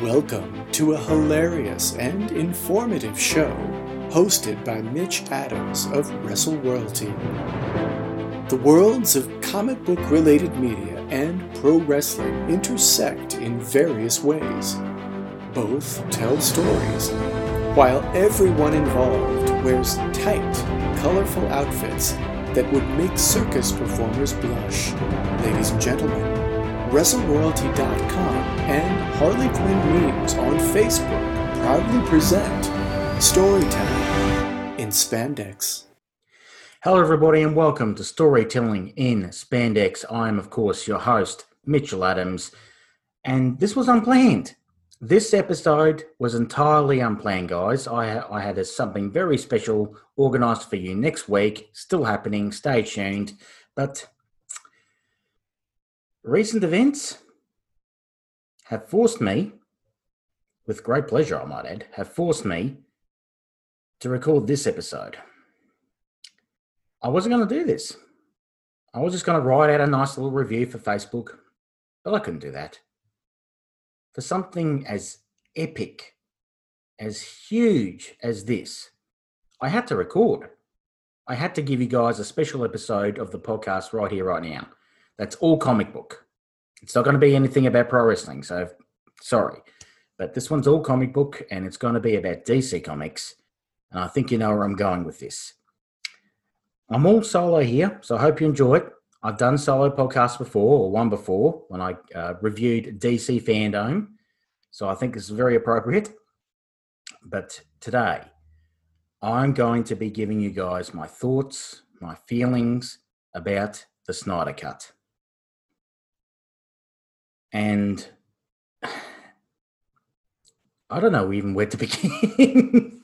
Welcome to a hilarious and informative show hosted by Mitch Adams of Wrestle Royalty. The worlds of comic book related media and pro wrestling intersect in various ways. Both tell stories, while everyone involved wears tight, colorful outfits that would make circus performers blush. Ladies and gentlemen, WrestleRoyalty.com and Harley Quinn Memes on Facebook proudly present Storytelling in Spandex. Hello, everybody, and welcome to Storytelling in Spandex. I am, of course, your host, Mitchell Adams, and this was unplanned. This episode was entirely unplanned, guys. I, I had a, something very special organized for you next week, still happening. Stay tuned. But recent events have forced me, with great pleasure, I might add, have forced me to record this episode. I wasn't going to do this. I was just going to write out a nice little review for Facebook, but I couldn't do that. For something as epic, as huge as this, I had to record. I had to give you guys a special episode of the podcast right here, right now. That's all comic book. It's not going to be anything about pro wrestling, so sorry. But this one's all comic book and it's going to be about DC Comics. And I think you know where I'm going with this. I'm all solo here, so I hope you enjoy it. I've done solo podcasts before, or one before, when I uh, reviewed DC Fandom. So I think this is very appropriate. But today, I'm going to be giving you guys my thoughts, my feelings about the Snyder Cut. And I don't know even where to begin.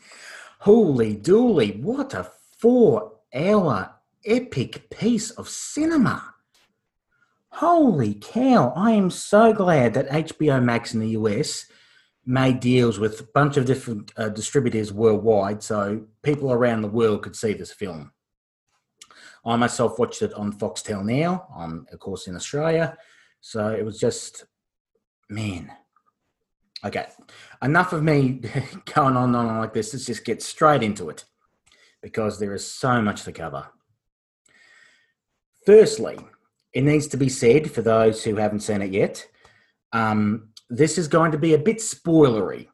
Holy dooly, what a four hour epic piece of cinema. Holy cow, I am so glad that HBO Max in the US made deals with a bunch of different uh, distributors worldwide so people around the world could see this film. I myself watched it on Foxtel Now, I'm of course in Australia, so it was just, man. Okay, enough of me going on and on like this. Let's just get straight into it because there is so much to cover. Firstly, it needs to be said for those who haven't seen it yet, um, this is going to be a bit spoilery.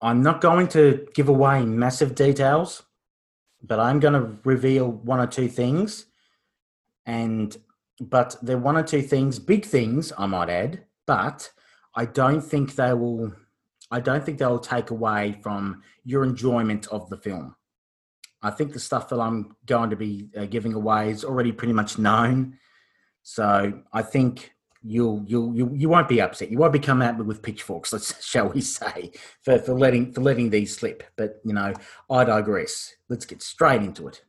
I'm not going to give away massive details, but I'm going to reveal one or two things. And but they're one or two things, big things, I might add, but I don't think they will I don't think they'll take away from your enjoyment of the film. I think the stuff that I'm going to be uh, giving away is already pretty much known. So I think you'll you'll you, you won't be upset. You won't be coming at me with pitchforks, let's shall we say, for, for letting for letting these slip. But you know, I digress. Let's get straight into it.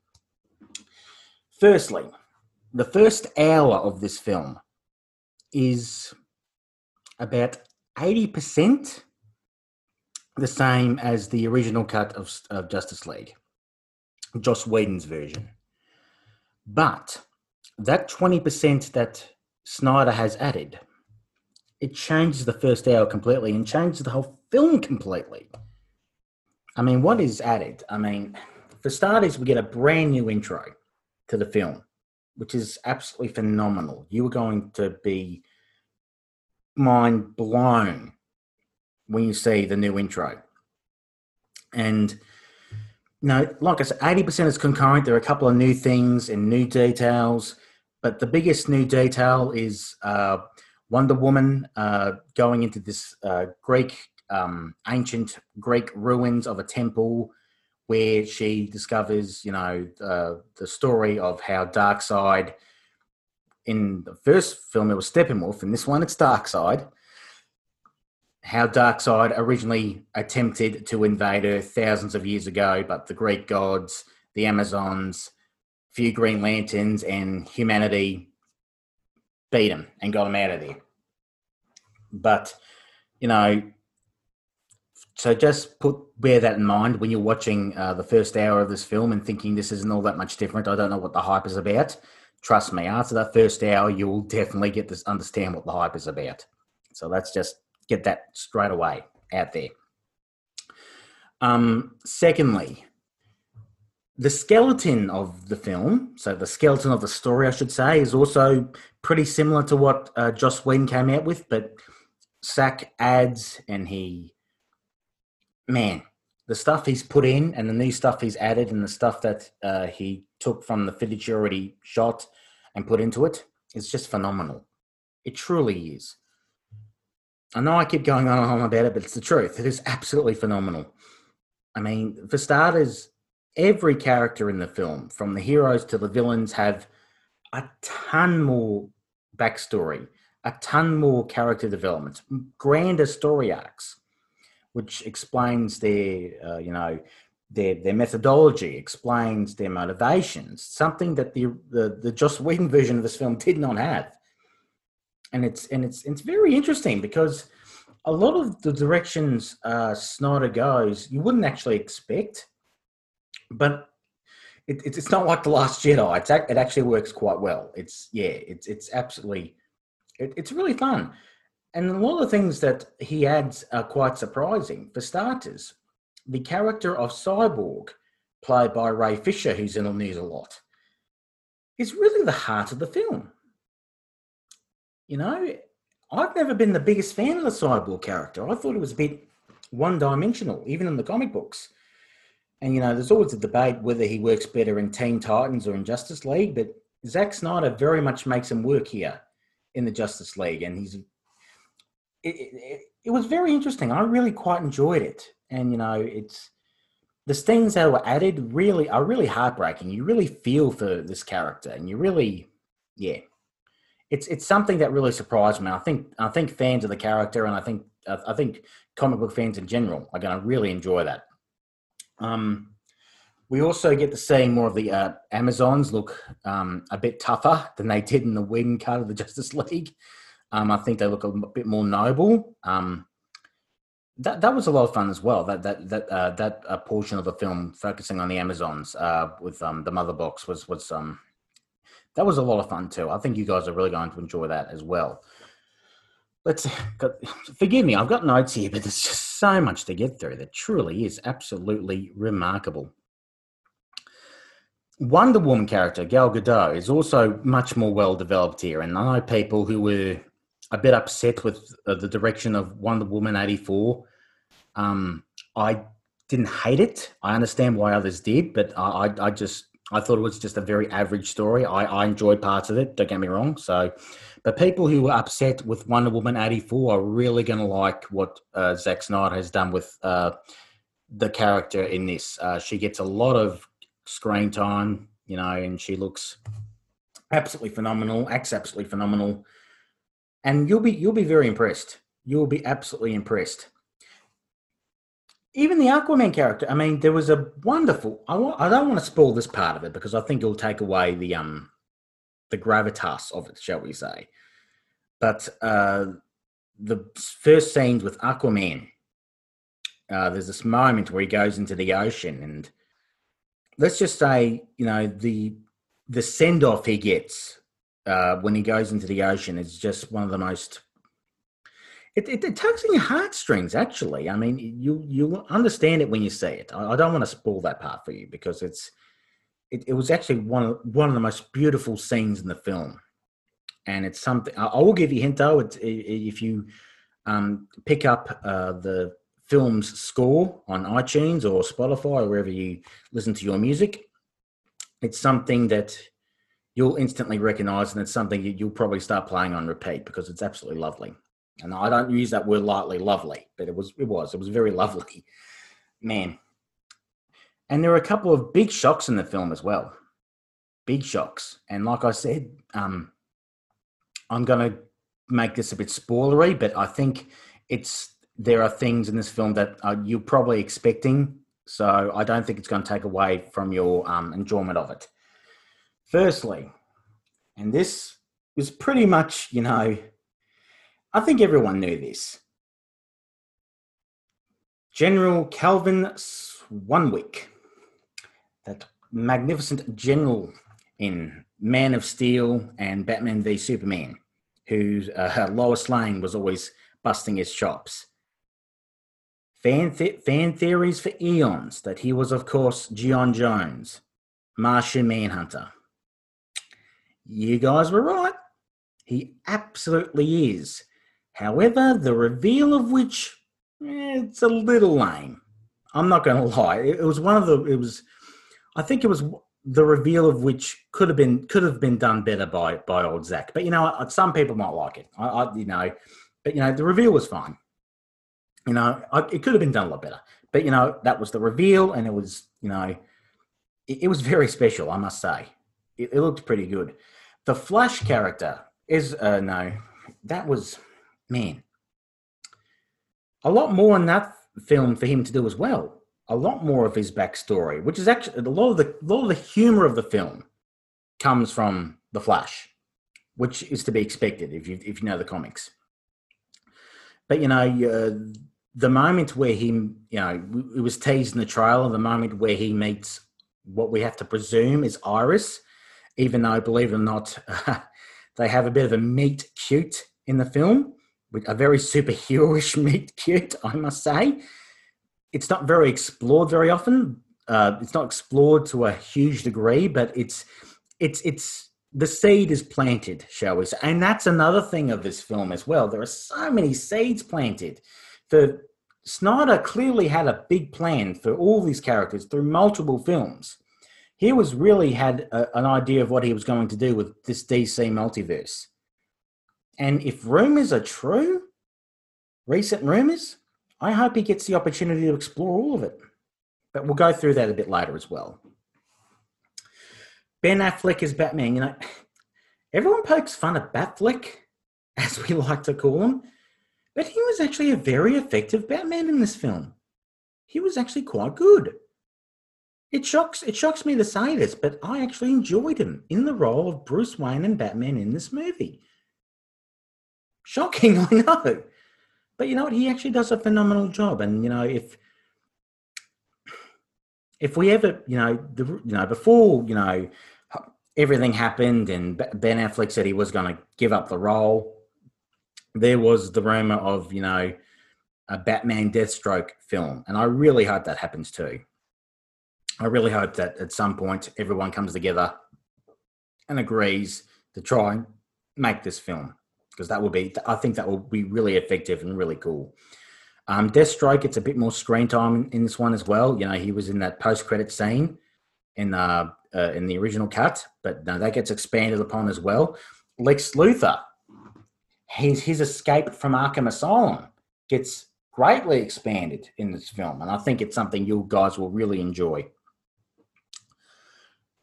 Firstly, the first hour of this film is about eighty percent the same as the original cut of, of Justice League. Joss Whedon's version. But that 20% that Snyder has added, it changes the first hour completely and changes the whole film completely. I mean, what is added? I mean, for starters, we get a brand new intro to the film, which is absolutely phenomenal. You are going to be mind blown when you see the new intro. And no, like I said, 80% is concurrent. There are a couple of new things and new details, but the biggest new detail is uh, Wonder Woman uh, going into this uh, Greek, um, ancient Greek ruins of a temple where she discovers, you know, the story of how Darkseid, in the first film, it was Steppenwolf, in this one, it's Darkseid how Darkseid originally attempted to invade Earth thousands of years ago, but the Greek gods, the Amazons, few Green Lanterns, and humanity beat him and got him out of there. But you know, so just put bear that in mind when you're watching uh, the first hour of this film and thinking this isn't all that much different. I don't know what the hype is about. Trust me, after that first hour, you will definitely get this understand what the hype is about. So let's just get that straight away out there. Um, secondly, the skeleton of the film, so the skeleton of the story, I should say, is also pretty similar to what uh, Joss Whedon came out with, but Zack adds and he, man, the stuff he's put in and the new stuff he's added and the stuff that uh, he took from the footage he already shot and put into it is just phenomenal. It truly is. I know I keep going on and on about it, but it's the truth. It is absolutely phenomenal. I mean, for starters, every character in the film, from the heroes to the villains, have a ton more backstory, a ton more character development, grander story arcs, which explains their, uh, you know, their their methodology, explains their motivations. Something that the the the Joss Whedon version of this film did not have, and it's and it's it's very interesting because a lot of the directions uh, Snyder goes, you wouldn't actually expect but it, it's not like the Last Jedi. It's it actually works quite well. It's yeah, it's it's absolutely it, it's really fun, and a lot of the things that he adds are uh, quite surprising. For starters, the character of Cyborg, played by Ray Fisher, who's in the news a lot, is really the heart of the film. You know, I've never been the biggest fan of the Cyborg character. I thought it was a bit one dimensional, even in the comic books. And you know, there's always a debate whether he works better in Teen Titans or in Justice League, but Zack Snyder very much makes him work here in the Justice League, and he's. It, it, it was very interesting. I really quite enjoyed it, and you know, it's the things that were added really are really heartbreaking. You really feel for this character, and you really, yeah, it's it's something that really surprised me. I think I think fans of the character, and I think I think comic book fans in general are going to really enjoy that. Um, we also get to see more of the uh, Amazons look um, a bit tougher than they did in the Whedon cut of the Justice League. Um, I think they look a bit more noble. Um, that that was a lot of fun as well. That that that uh, that uh, portion of the film focusing on the Amazons uh, with um, the mother box was was um that was a lot of fun too. I think you guys are really going to enjoy that as well let's forgive me. I've got notes here, but there's just so much to get through that truly is absolutely remarkable. Wonder Woman character Gal Gadot is also much more well developed here, and I know people who were a bit upset with uh, the direction of Wonder Woman eighty four. Um, I didn't hate it. I understand why others did, but I, I, I just I thought it was just a very average story. I, I enjoyed parts of it. Don't get me wrong. So but people who were upset with Wonder Woman 84 are really going to like what uh, Zack Snyder has done with uh, the character in this. Uh, she gets a lot of screen time, you know, and she looks absolutely phenomenal, acts absolutely phenomenal. And you'll be you'll be very impressed. You'll be absolutely impressed. Even the Aquaman character. I mean, there was a wonderful. I, I don't want to spoil this part of it because I think it'll take away the um the gravitas of it, shall we say. But uh, the first scenes with Aquaman, uh, there's this moment where he goes into the ocean, and let's just say, you know, the the send off he gets uh, when he goes into the ocean is just one of the most. It, it, it tugs in your heartstrings. Actually, I mean, you you understand it when you see it. I, I don't want to spoil that part for you because it's it, it was actually one of one of the most beautiful scenes in the film, and it's something I, I will give you a hint though. It's if you um, pick up uh, the film's score on iTunes or Spotify or wherever you listen to your music, it's something that you'll instantly recognize, and it's something you'll probably start playing on repeat because it's absolutely lovely. And I don't use that word lightly, lovely, but it was it was it was very lovely, man. And there are a couple of big shocks in the film as well. Big shocks. And like I said, um, I'm going to make this a bit spoilery, but I think it's there are things in this film that uh, you're probably expecting. So I don't think it's going to take away from your um, enjoyment of it. Firstly, and this was pretty much, you know, I think everyone knew this. General Calvin Swanwick that magnificent general in Man of Steel and Batman v Superman, whose uh, Lois Lane was always busting his chops. Fan, th- fan theories for eons that he was, of course, J'onn Jones, Martian Manhunter. You guys were right. He absolutely is. However, the reveal of which eh, it's a little lame. I'm not going to lie. It, was one of the. It was. I think it was the reveal of which could have been could have been done better by by old Zack. But you know, some people might like it. I, I you know, but you know, the reveal was fine. You know, I, it could have been done a lot better. But you know, that was the reveal, and it was you know, it, it was very special. I must say, it, it, looked pretty good. The Flash character is uh, no, that was man, a lot more in that film for him to do as well a lot more of his backstory, which is actually a lot of the lot of the humor of the film comes from the Flash, which is to be expected if you if you know the comics. But you know, uh, the moment where he, you know, it was teased in the trailer, the moment where he meets what we have to presume is Iris, even though, believe it or not, uh, they have a bit of a meet cute in the film, a very superheroish meet cute, I must say it's not very explored very often. Uh, it's not explored to a huge degree, but it's it's it's the seed is planted, shall we say? And that's another thing of this film as well. There are so many seeds planted. The Snyder clearly had a big plan for all these characters through multiple films. He was really had a, an idea of what he was going to do with this DC multiverse. And if rumors are true, recent rumors, I hope he gets the opportunity to explore all of it. But we'll go through that a bit later as well. Ben Affleck is Batman. You know, everyone pokes fun at Batfleck, as we like to call him, but he was actually a very effective Batman in this film. He was actually quite good. It shocks it shocks me to say this, but I actually enjoyed him in the role of Bruce Wayne and Batman in this movie. Shocking, I know. But you know what? He actually does a phenomenal job. And you know, if if we ever, you know, the, you know, before you know everything happened and Ben Affleck said he was going to give up the role, there was the rumor of you know a Batman Deathstroke film, and I really hope that happens too. I really hope that at some point everyone comes together and agrees to try and make this film because that will be I think that will be really effective and really cool. Um, Deathstroke gets a bit more screen time in, this one as well. You know, he was in that post credit scene in uh, uh, in the original cut, but no, that gets expanded upon as well. Lex Luthor, his his escape from Arkham Asylum gets greatly expanded in this film, and I think it's something you guys will really enjoy.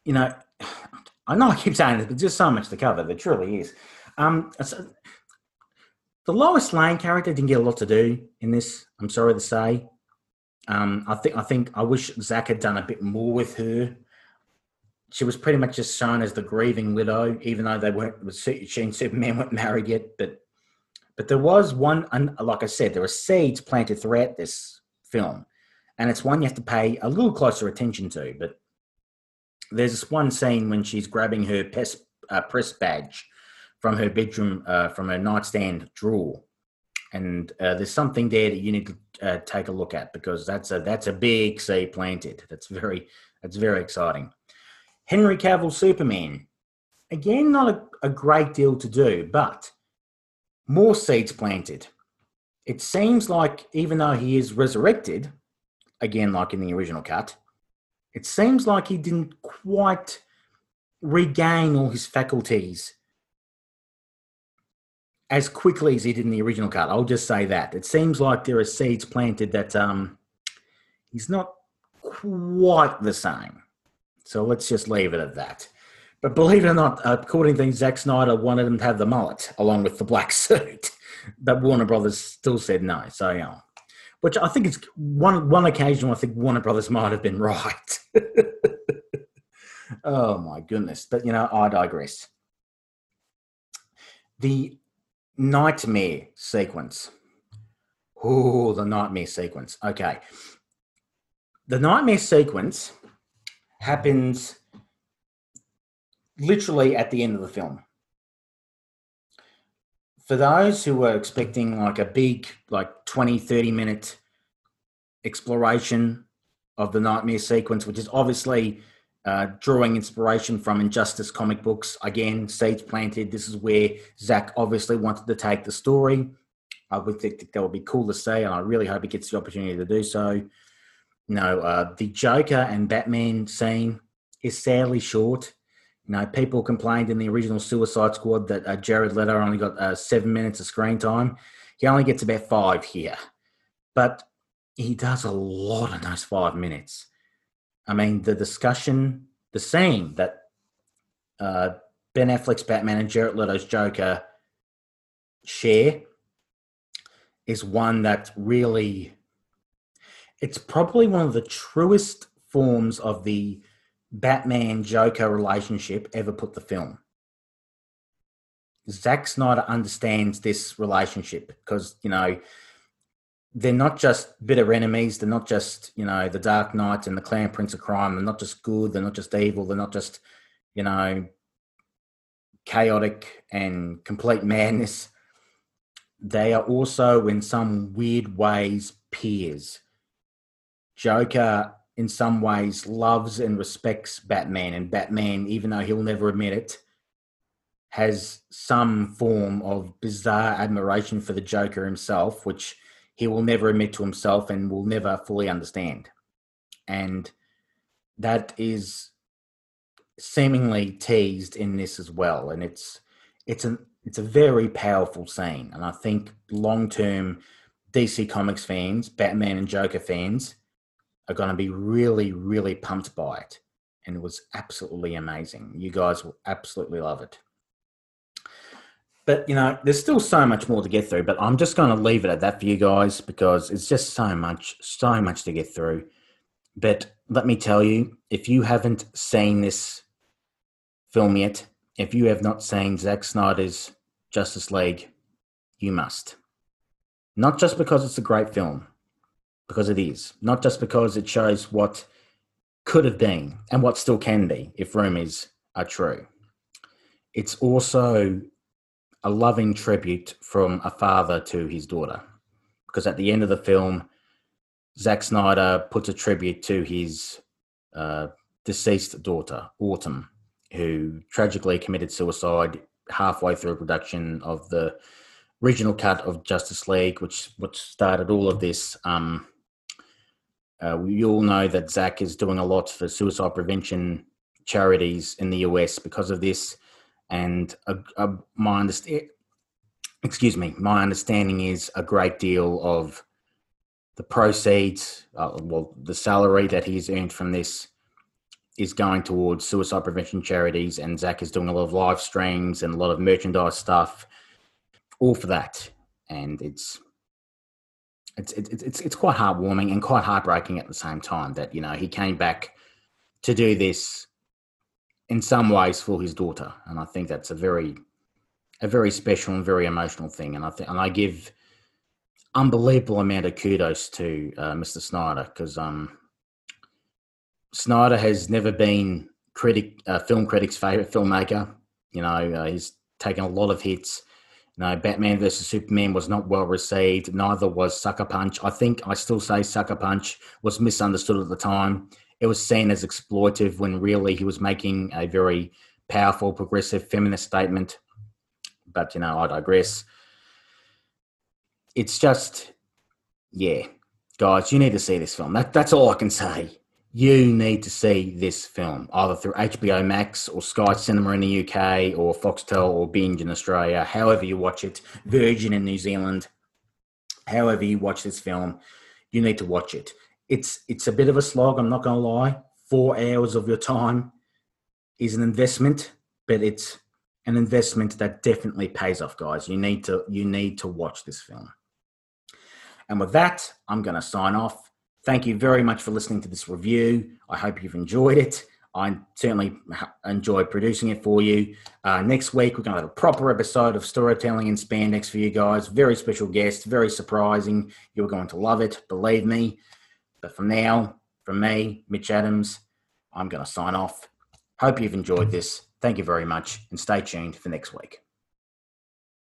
You know, I know I keep saying this, but just so much to cover. There truly is. Um, the Lois Lane character didn't get a lot to do in this. I'm sorry to say. Um, I think I think I wish Zack had done a bit more with her. She was pretty much just shown as the grieving widow, even though they weren't. She and Superman weren't married yet, but but there was one. Like I said, there were seeds planted throughout this film, and it's one you have to pay a little closer attention to. But there's this one scene when she's grabbing her press, uh, press badge from her bedroom, uh, from her nightstand drawer. And uh, there's something there that you need to uh, take a look at because that's a that's a big seed planted. That's very that's very exciting. Henry Cavill Superman, again, not a, a great deal to do, but more seeds planted. It seems like even though he is resurrected, again like in the original cut, it seems like he didn't quite regain all his faculties as quickly as he did in the original cut. I'll just say that. It seems like there are seeds planted that um, he's not quite the same. So let's just leave it at that. But believe it or not, according to Zack Snyder, wanted him to have the mullet along with the black suit. but Warner Brothers still said no. So, yeah. Which I think is one one occasion I think Warner Brothers might have been right. oh my goodness. But you know, I digress. The nightmare sequence. Oh, the nightmare sequence. Okay. The nightmare sequence happens literally at the end of the film. For those who were expecting like a big, like 20, 30 minute exploration of the nightmare sequence, which is obviously uh, drawing inspiration from Injustice comic books. Again, seeds planted. This is where Zack obviously wanted to take the story. I would think that would be cool to see, and I really hope he gets the opportunity to do so. You know, uh, the Joker and Batman scene is sadly short. You know, people complained in the original Suicide Squad that uh, Jared Leto only got uh, seven minutes of screen time. He only gets about five here, but he does a lot in those five minutes. I mean, the discussion, the scene that uh, Ben Affleck's Batman and Jared Leto's Joker share is one that really, it's probably one of the truest forms of the Batman Joker relationship ever put the film. Zack Snyder understands this relationship because, you know, they're not just bitter enemies. They're not just, you know, the Dark Knight and the Clown Prince of Crime. They're not just good. They're not just evil. They're not just, you know, chaotic and complete madness. They are also, in some weird ways, peers. Joker in some ways loves and respects Batman, and Batman, even though he'll never admit it, has some form of bizarre admiration for the Joker himself, which he will never admit to himself and will never fully understand. And that is seemingly teased in this as well. And it's it's an it's a very powerful scene. And I think long term DC Comics fans, Batman and Joker fans, are going to be really, really pumped by it. And it was absolutely amazing. You guys will absolutely love it. But, you know, there's still so much more to get through, but I'm just going to leave it at that for you guys because it's just so much, so much to get through. But let me tell you, if you haven't seen this film yet, if you have not seen Zack Snyder's Justice League, you must. Not just because it's a great film, because it is, not just because it shows what could have been and what still can be if rumors are true. It's also a loving tribute from a father to his daughter. Because at the end of the film, Zack Snyder puts a tribute to his uh, deceased daughter, Autumn, who tragically committed suicide halfway through production of the original cut of Justice League, which which started all of this. Um, uh, we all know that Zack is doing a lot for suicide prevention charities in the US because of this, and my understand, excuse me, my understanding is a great deal of the proceeds, uh, well, the salary that he's earned from this is going towards suicide prevention charities, and Zack is doing a lot of live streams and a lot of merchandise stuff, all for that, and it's it's it's it's quite heartwarming and quite heartbreaking at the same time that you know he came back to do this in some ways for his daughter, and I think that's a very a very special and very emotional thing, and I think and I give unbelievable amount of kudos to uh, Mr. Snyder because um, Snyder has never been critic uh, film critics' favorite filmmaker. You know, uh, he's taken a lot of hits no, Batman versus Superman was not well received. Neither was Sucker Punch. I think I still say Sucker Punch was misunderstood at the time. It was seen as exploitive when really he was making a very powerful, progressive, feminist statement. But, you know, I digress. It's just, yeah, guys, you need to see this film. That, that's all I can say you need to see this film either through HBO Max or Sky Cinema in the UK or Foxtel or Binge in Australia, however you watch it, Virgin in New Zealand, however you watch this film, you need to watch it. It's it's a bit of a slog, I'm not going to lie. 4 hours of your time is an investment, but it's an investment that definitely pays off, guys. You need to you need to watch this film. And with that, I'm going to sign off. Thank you very much for listening to this review. I hope you've enjoyed it. I certainly enjoy producing it for you. Uh, next week, we're going to have a proper episode of storytelling in spandex for you guys. Very special guest, very surprising. You're going to love it, believe me. But for now, from me, Mitch Adams, I'm going to sign off. Hope you've enjoyed this. Thank you very much, and stay tuned for next week.